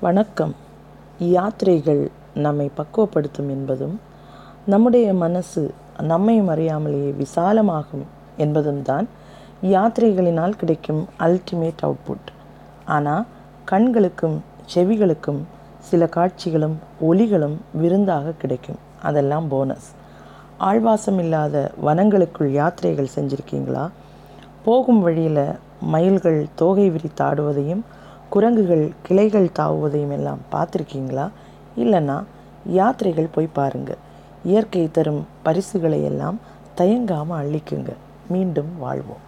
வணக்கம். யாத்திரைகள் நம்மை பக்குவப்படுத்தும் என்பதும் நம்முடைய மனசு நம்மை அறியாமலேயே விசாலமாகும் என்பதும் தான் யாத்திரைகளினால் கிடைக்கும் அல்டிமேட் அவுட்புட் ஆனால் கண்களுக்கும் செவிகளுக்கும் சில காட்சிகளும் ஒலிகளும் விருந்தாக கிடைக்கும். அதெல்லாம் போனஸ் ஆழ்வாசம் இல்லாத வனங்களுக்குள் யாத்திரைகள் செஞ்சுருக்கீங்களா? போகும் வழியில் மயில்கள் தோகை விரித்து ஆடுவதையும் குரங்குகள் கிளைகள் தாவுவதையும் எல்லாம் பார்த்துருக்கீங்களா? இல்லைன்னா யாத்திரைகள் போய் பாருங்கள் இயற்கை தரும் பரிசுகளை எல்லாம் தயங்காமல் அள்ளிக்குங்க. மீண்டும் வாழ்வோம்.